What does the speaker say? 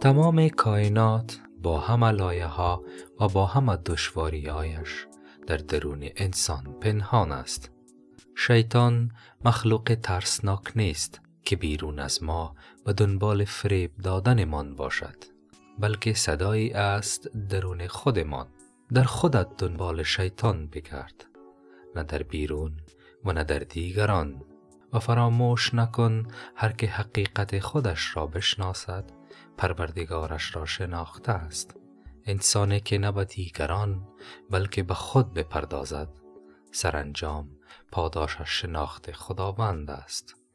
تمام کائنات با همه لایه ها و با همه دشواری هایش در درون انسان پنهان است. شیطان مخلوق ترسناک نیست که بیرون از ما و دنبال فریب دادنمان باشد بلکه صدایی است درون خودمان. در خودت دنبال شیطان بگرد نه در بیرون و نه در دیگران. و فراموش نکن هر که حقیقت خودش را بشناسد پروردگارش را شناخته است. انسانی که نه به دیگران بلکه به خود بپردازد سرانجام پاداشش شناخت خداوند است.